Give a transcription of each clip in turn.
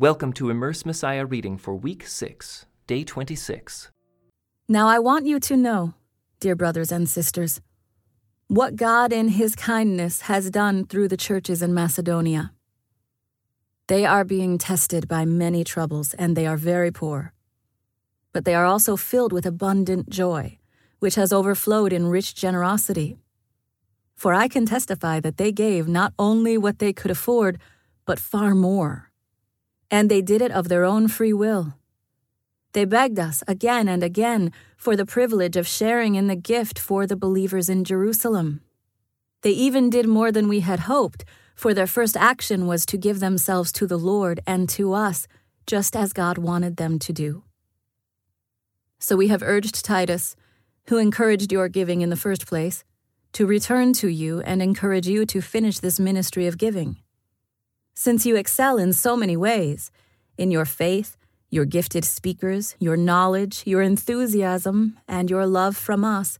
Welcome to Immerse Messiah reading for week 6, day 26. Now I want you to know, dear brothers and sisters, what God in His kindness has done through the churches in Macedonia. They are being tested by many troubles, and they are very poor. But they are also filled with abundant joy, which has overflowed in rich generosity. For I can testify that they gave not only what they could afford, but far more and they did it of their own free will. They begged us again and again for the privilege of sharing in the gift for the believers in Jerusalem. They even did more than we had hoped, for their first action was to give themselves to the Lord and to us, just as God wanted them to do. So we have urged Titus, who encouraged your giving in the first place, to return to you and encourage you to finish this ministry of giving since you excel in so many ways in your faith, your gifted speakers, your knowledge, your enthusiasm, and your love from us.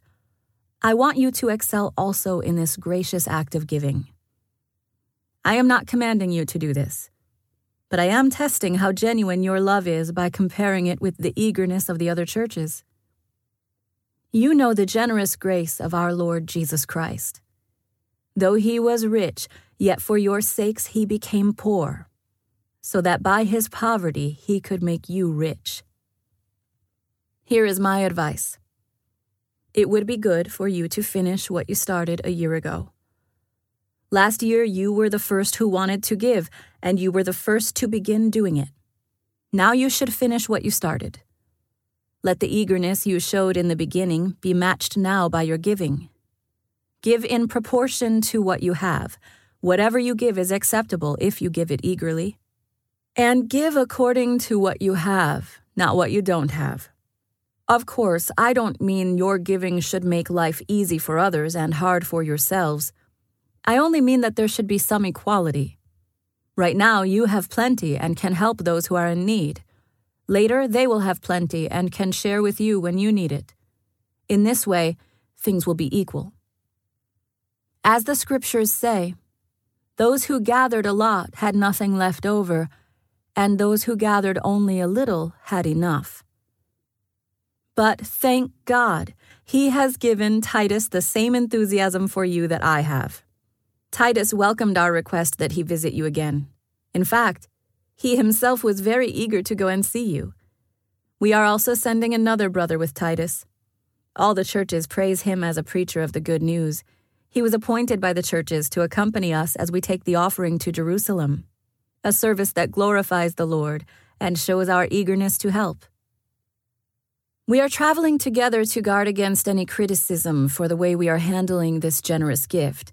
I want you to excel also in this gracious act of giving. I am not commanding you to do this, but I am testing how genuine your love is by comparing it with the eagerness of the other churches. You know the generous grace of our Lord Jesus Christ. Though he was rich, Yet for your sakes he became poor, so that by his poverty he could make you rich. Here is my advice it would be good for you to finish what you started a year ago. Last year, you were the first who wanted to give, and you were the first to begin doing it. Now you should finish what you started. Let the eagerness you showed in the beginning be matched now by your giving. Give in proportion to what you have Whatever you give is acceptable if you give it eagerly. And give according to what you have, not what you don't have. Of course, I don't mean your giving should make life easy for others and hard for yourselves. I only mean that there should be some equality. Right now, you have plenty and can help those who are in need. Later, they will have plenty and can share with you when you need it. In this way, things will be equal. As the scriptures say, those who gathered a lot had nothing left over, and those who gathered only a little had enough. But thank God, he has given Titus the same enthusiasm for you that I have. Titus welcomed our request that he visit you again. In fact, he himself was very eager to go and see you. We are also sending another brother with Titus. All the churches praise him as a preacher of the good news he was appointed by the churches to accompany us as we take the offering to Jerusalem, a service that glorifies the Lord and shows our eagerness to help. We are traveling together to guard against any criticism for the way we are handling this generous gift.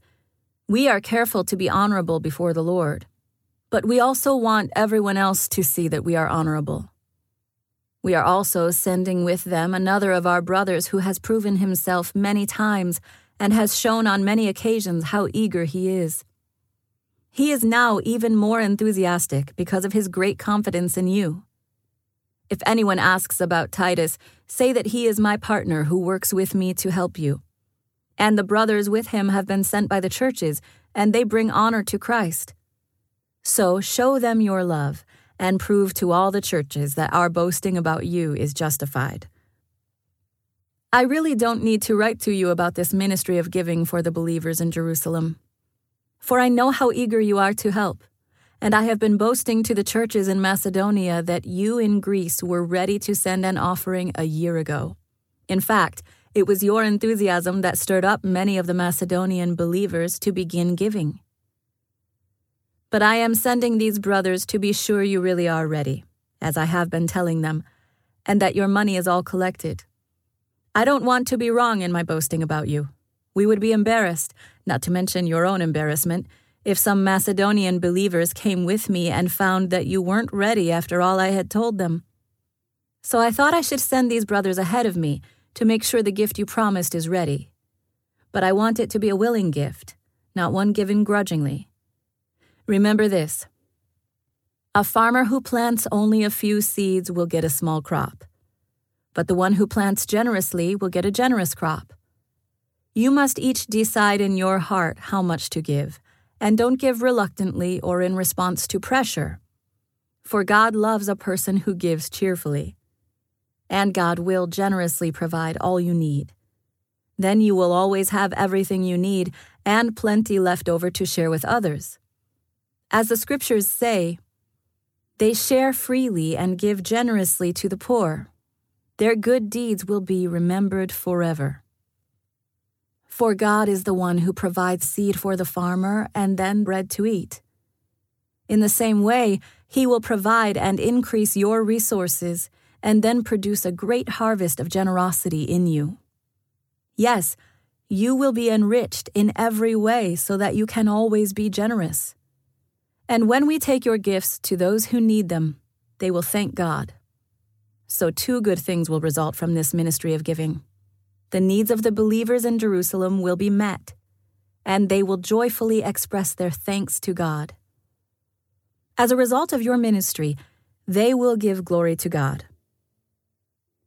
We are careful to be honorable before the Lord, but we also want everyone else to see that we are honorable. We are also sending with them another of our brothers who has proven himself many times and has shown on many occasions how eager he is. He is now even more enthusiastic because of his great confidence in you. If anyone asks about Titus, say that he is my partner who works with me to help you. And the brothers with him have been sent by the churches, and they bring honor to Christ. So show them your love, and prove to all the churches that our boasting about you is justified. I really don't need to write to you about this ministry of giving for the believers in Jerusalem. For I know how eager you are to help, and I have been boasting to the churches in Macedonia that you in Greece were ready to send an offering a year ago. In fact, it was your enthusiasm that stirred up many of the Macedonian believers to begin giving. But I am sending these brothers to be sure you really are ready, as I have been telling them, and that your money is all collected. I don't want to be wrong in my boasting about you. We would be embarrassed, not to mention your own embarrassment, if some Macedonian believers came with me and found that you weren't ready after all I had told them. So I thought I should send these brothers ahead of me to make sure the gift you promised is ready. But I want it to be a willing gift, not one given grudgingly. Remember this a farmer who plants only a few seeds will get a small crop but the one who plants generously will get a generous crop. You must each decide in your heart how much to give, and don't give reluctantly or in response to pressure. for God loves a person who gives cheerfully. And God will generously provide all you need. Then you will always have everything you need and plenty left over to share with others. As the scriptures say, they share freely and give generously to the poor. Their good deeds will be remembered forever. For God is the one who provides seed for the farmer and then bread to eat. In the same way, He will provide and increase your resources and then produce a great harvest of generosity in you. Yes, you will be enriched in every way so that you can always be generous. And when we take your gifts to those who need them, they will thank God. So, two good things will result from this ministry of giving. The needs of the believers in Jerusalem will be met, and they will joyfully express their thanks to God. As a result of your ministry, they will give glory to God.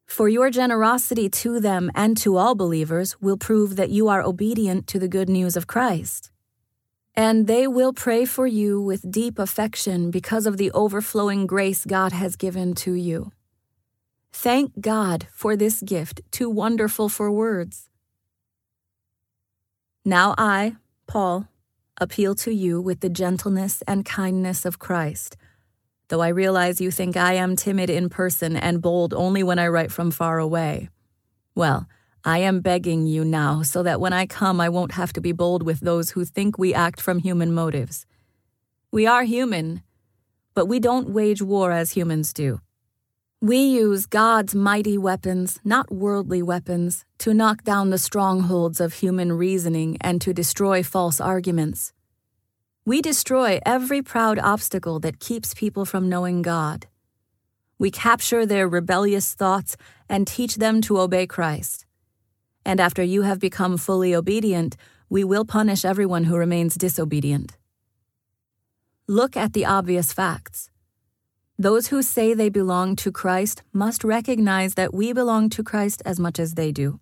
For your generosity to them and to all believers will prove that you are obedient to the good news of Christ and they will pray for you with deep affection because of the overflowing grace God has given to you. Thank God for this gift, too wonderful for words. Now I, Paul, appeal to you with the gentleness and kindness of Christ, though I realize you think I am timid in person and bold only when I write from far away. Well, I am begging you now so that when I come, I won't have to be bold with those who think we act from human motives. We are human, but we don't wage war as humans do. We use God's mighty weapons, not worldly weapons, to knock down the strongholds of human reasoning and to destroy false arguments. We destroy every proud obstacle that keeps people from knowing God. We capture their rebellious thoughts and teach them to obey Christ and after you have become fully obedient, we will punish everyone who remains disobedient. Look at the obvious facts. Those who say they belong to Christ must recognize that we belong to Christ as much as they do.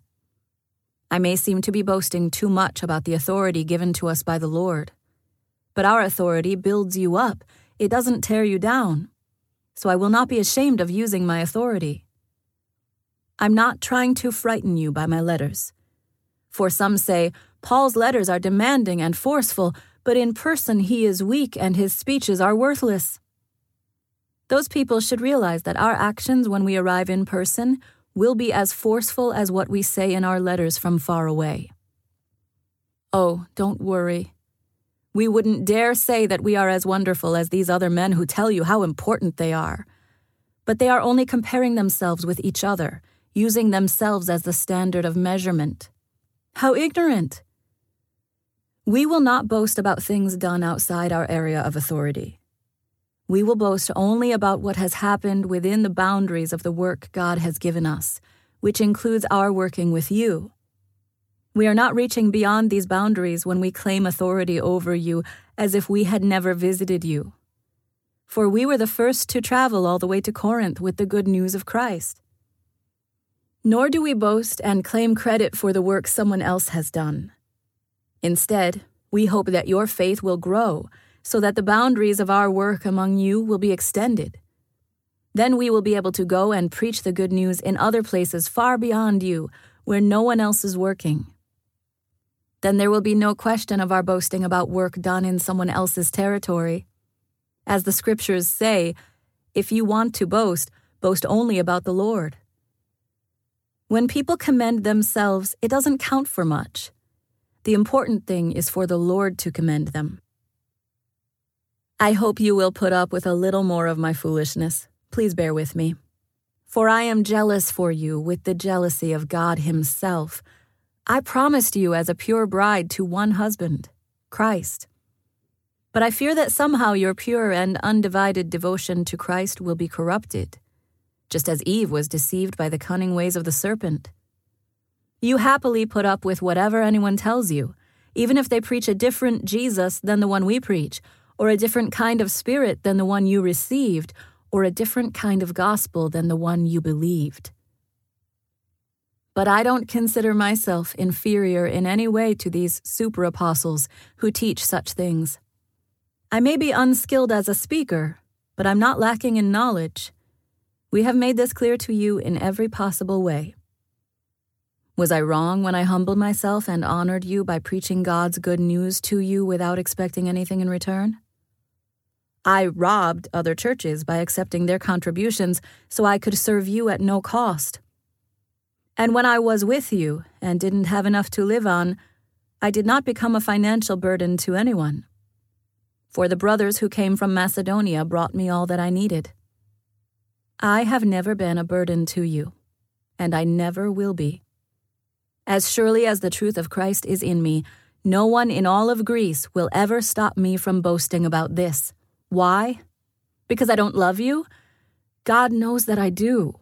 I may seem to be boasting too much about the authority given to us by the Lord, but our authority builds you up, it doesn't tear you down. So I will not be ashamed of using my authority. I'm not trying to frighten you by my letters. For some say, Paul's letters are demanding and forceful, but in person he is weak and his speeches are worthless. Those people should realize that our actions when we arrive in person will be as forceful as what we say in our letters from far away. Oh, don't worry. We wouldn't dare say that we are as wonderful as these other men who tell you how important they are. But they are only comparing themselves with each other using themselves as the standard of measurement. How ignorant! We will not boast about things done outside our area of authority. We will boast only about what has happened within the boundaries of the work God has given us, which includes our working with you. We are not reaching beyond these boundaries when we claim authority over you as if we had never visited you. For we were the first to travel all the way to Corinth with the good news of Christ. Nor do we boast and claim credit for the work someone else has done. Instead, we hope that your faith will grow so that the boundaries of our work among you will be extended. Then we will be able to go and preach the good news in other places far beyond you where no one else is working. Then there will be no question of our boasting about work done in someone else's territory. As the scriptures say, if you want to boast, boast only about the Lord. When people commend themselves, it doesn't count for much. The important thing is for the Lord to commend them. I hope you will put up with a little more of my foolishness. Please bear with me. For I am jealous for you with the jealousy of God Himself. I promised you as a pure bride to one husband, Christ. But I fear that somehow your pure and undivided devotion to Christ will be corrupted just as Eve was deceived by the cunning ways of the serpent. You happily put up with whatever anyone tells you, even if they preach a different Jesus than the one we preach, or a different kind of spirit than the one you received, or a different kind of gospel than the one you believed. But I don't consider myself inferior in any way to these super apostles who teach such things. I may be unskilled as a speaker, but I'm not lacking in knowledge. We have made this clear to you in every possible way. Was I wrong when I humbled myself and honored you by preaching God's good news to you without expecting anything in return? I robbed other churches by accepting their contributions so I could serve you at no cost. And when I was with you and didn't have enough to live on, I did not become a financial burden to anyone. For the brothers who came from Macedonia brought me all that I needed. I have never been a burden to you, and I never will be. As surely as the truth of Christ is in me, no one in all of Greece will ever stop me from boasting about this. Why? Because I don't love you? God knows that I do.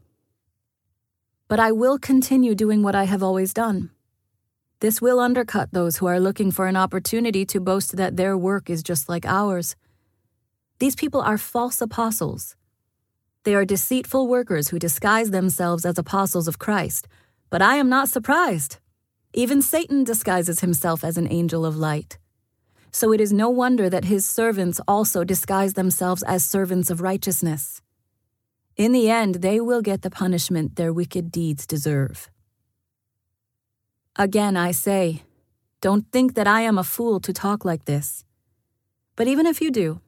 But I will continue doing what I have always done. This will undercut those who are looking for an opportunity to boast that their work is just like ours. These people are false apostles. They are deceitful workers who disguise themselves as apostles of Christ. But I am not surprised. Even Satan disguises himself as an angel of light. So it is no wonder that his servants also disguise themselves as servants of righteousness. In the end, they will get the punishment their wicked deeds deserve. Again, I say, don't think that I am a fool to talk like this. But even if you do,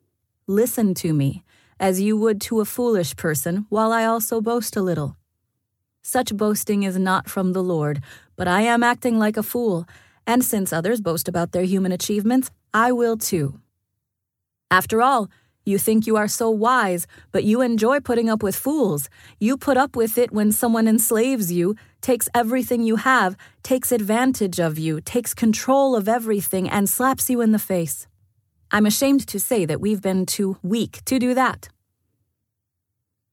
listen to me, as you would to a foolish person, while I also boast a little. Such boasting is not from the Lord, but I am acting like a fool, and since others boast about their human achievements, I will too. After all, you think you are so wise, but you enjoy putting up with fools. You put up with it when someone enslaves you, takes everything you have, takes advantage of you, takes control of everything, and slaps you in the face. I'm ashamed to say that we've been too weak to do that.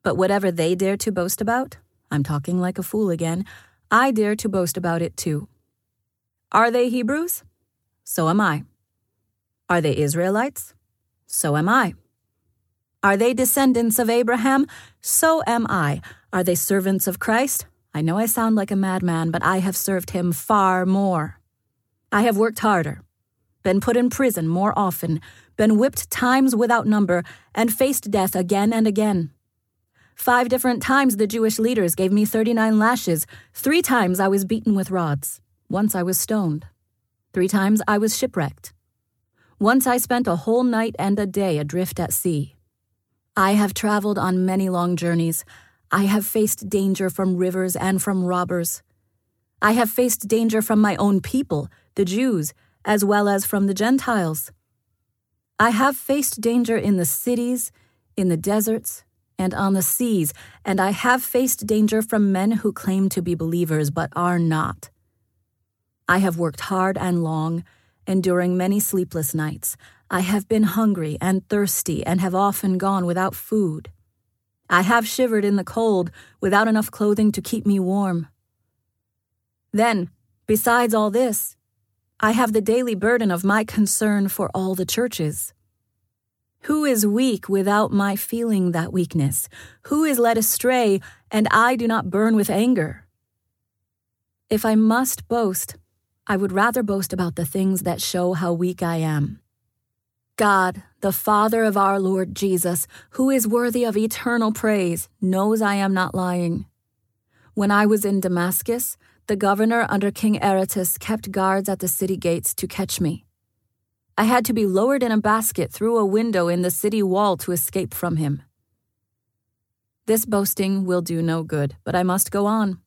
But whatever they dare to boast about, I'm talking like a fool again, I dare to boast about it too. Are they Hebrews? So am I. Are they Israelites? So am I. Are they descendants of Abraham? So am I. Are they servants of Christ? I know I sound like a madman, but I have served him far more. I have worked harder, been put in prison more often, been whipped times without number, and faced death again and again. Five different times the Jewish leaders gave me 39 lashes. Three times I was beaten with rods. Once I was stoned. Three times I was shipwrecked. Once I spent a whole night and a day adrift at sea. I have traveled on many long journeys. I have faced danger from rivers and from robbers. I have faced danger from my own people, the Jews, as well as from the Gentiles. I have faced danger in the cities, in the deserts, and on the seas, and I have faced danger from men who claim to be believers but are not. I have worked hard and long, enduring many sleepless nights. I have been hungry and thirsty and have often gone without food. I have shivered in the cold without enough clothing to keep me warm. Then, besides all this, I have the daily burden of my concern for all the churches. Who is weak without my feeling that weakness? Who is led astray and I do not burn with anger? If I must boast, I would rather boast about the things that show how weak I am. God, the Father of our Lord Jesus, who is worthy of eternal praise, knows I am not lying. When I was in Damascus, the governor under King Aretas kept guards at the city gates to catch me. I had to be lowered in a basket through a window in the city wall to escape from him. This boasting will do no good, but I must go on.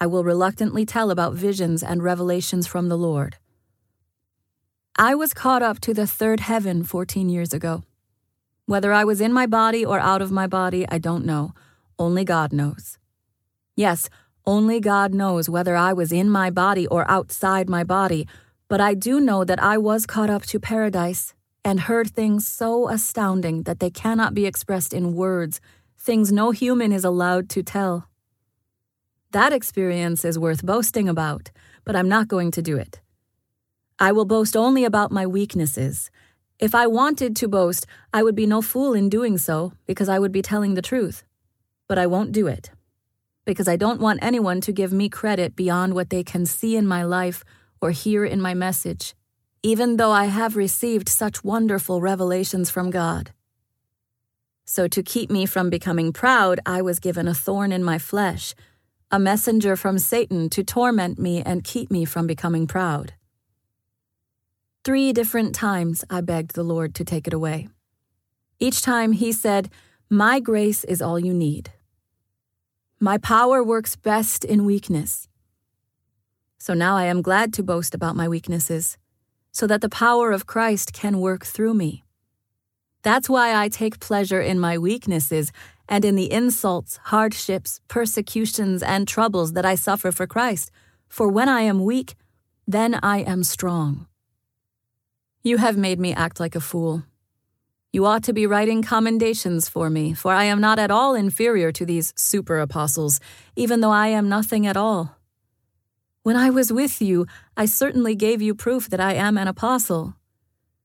I will reluctantly tell about visions and revelations from the Lord. I was caught up to the third heaven 14 years ago. Whether I was in my body or out of my body, I don't know. Only God knows. Yes, only God knows whether I was in my body or outside my body, but I do know that I was caught up to paradise and heard things so astounding that they cannot be expressed in words, things no human is allowed to tell. That experience is worth boasting about, but I'm not going to do it. I will boast only about my weaknesses. If I wanted to boast, I would be no fool in doing so, because I would be telling the truth. But I won't do it, because I don't want anyone to give me credit beyond what they can see in my life or hear in my message, even though I have received such wonderful revelations from God. So, to keep me from becoming proud, I was given a thorn in my flesh, a messenger from Satan to torment me and keep me from becoming proud. Three different times I begged the Lord to take it away. Each time he said, My grace is all you need. My power works best in weakness. So now I am glad to boast about my weaknesses, so that the power of Christ can work through me. That's why I take pleasure in my weaknesses and in the insults, hardships, persecutions, and troubles that I suffer for Christ. For when I am weak, then I am strong. You have made me act like a fool. You ought to be writing commendations for me, for I am not at all inferior to these super apostles, even though I am nothing at all. When I was with you, I certainly gave you proof that I am an apostle.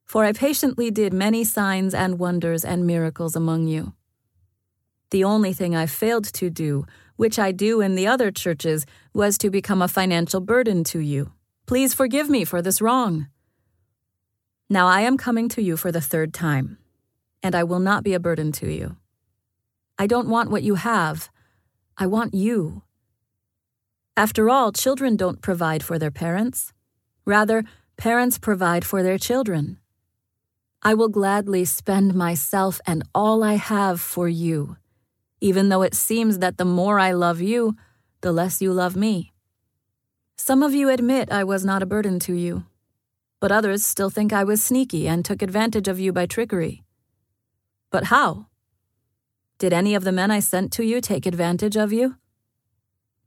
For I patiently did many signs and wonders and miracles among you. The only thing I failed to do, which I do in the other churches, was to become a financial burden to you. Please forgive me for this wrong. Now I am coming to you for the third time, and I will not be a burden to you. I don't want what you have, I want you. After all, children don't provide for their parents. Rather, parents provide for their children. I will gladly spend myself and all I have for you, even though it seems that the more I love you, the less you love me. Some of you admit I was not a burden to you, but others still think I was sneaky and took advantage of you by trickery. But how? Did any of the men I sent to you take advantage of you?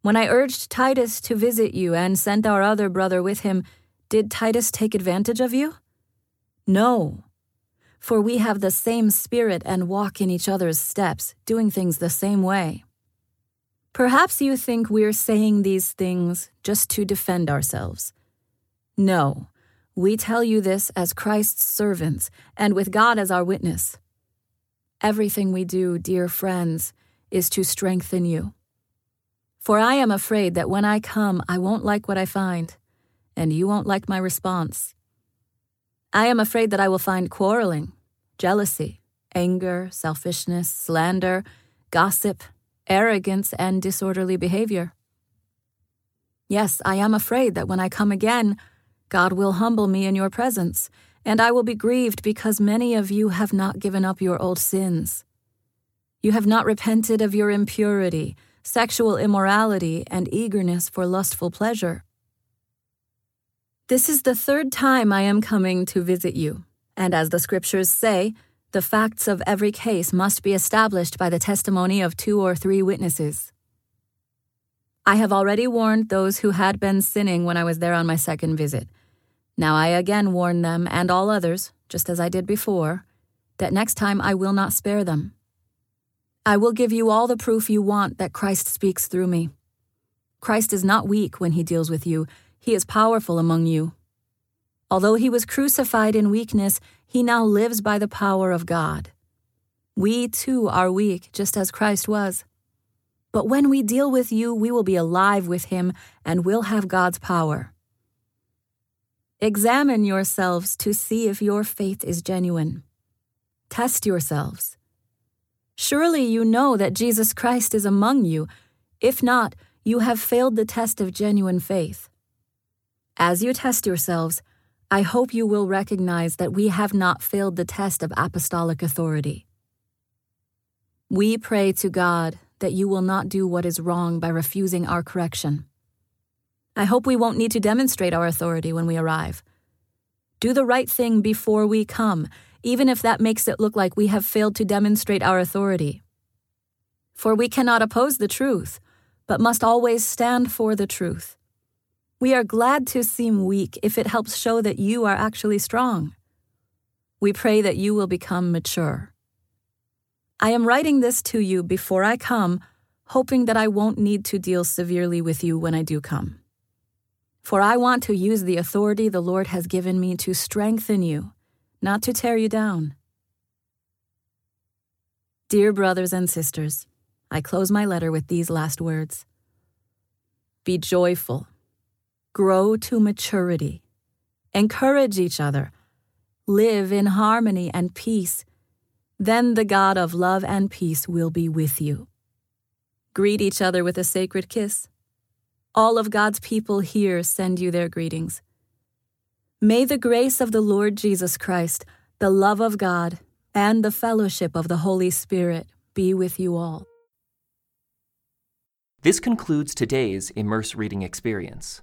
When I urged Titus to visit you and sent our other brother with him, did Titus take advantage of you? No for we have the same spirit and walk in each other's steps, doing things the same way. Perhaps you think we're saying these things just to defend ourselves. No, we tell you this as Christ's servants and with God as our witness. Everything we do, dear friends, is to strengthen you. For I am afraid that when I come, I won't like what I find, and you won't like my response. I am afraid that I will find quarreling, jealousy, anger, selfishness, slander, gossip, arrogance, and disorderly behavior. Yes, I am afraid that when I come again, God will humble me in your presence, and I will be grieved because many of you have not given up your old sins. You have not repented of your impurity, sexual immorality, and eagerness for lustful pleasure. This is the third time I am coming to visit you, and as the scriptures say, the facts of every case must be established by the testimony of two or three witnesses. I have already warned those who had been sinning when I was there on my second visit. Now I again warn them and all others, just as I did before, that next time I will not spare them. I will give you all the proof you want that Christ speaks through me. Christ is not weak when he deals with you he is powerful among you. Although he was crucified in weakness, he now lives by the power of God. We too are weak, just as Christ was. But when we deal with you, we will be alive with him and will have God's power. Examine yourselves to see if your faith is genuine. Test yourselves. Surely you know that Jesus Christ is among you. If not, you have failed the test of genuine faith. As you test yourselves, I hope you will recognize that we have not failed the test of apostolic authority. We pray to God that you will not do what is wrong by refusing our correction. I hope we won't need to demonstrate our authority when we arrive. Do the right thing before we come, even if that makes it look like we have failed to demonstrate our authority. For we cannot oppose the truth, but must always stand for the truth. We are glad to seem weak if it helps show that you are actually strong. We pray that you will become mature. I am writing this to you before I come, hoping that I won't need to deal severely with you when I do come. For I want to use the authority the Lord has given me to strengthen you, not to tear you down. Dear brothers and sisters, I close my letter with these last words Be joyful grow to maturity, encourage each other, live in harmony and peace, Then the God of love and peace will be with you. Greet each other with a sacred kiss. All of God's people here send you their greetings. May the grace of the Lord Jesus Christ, the love of God, and the fellowship of the Holy Spirit be with you all. This concludes today's Immerse Reading Experience.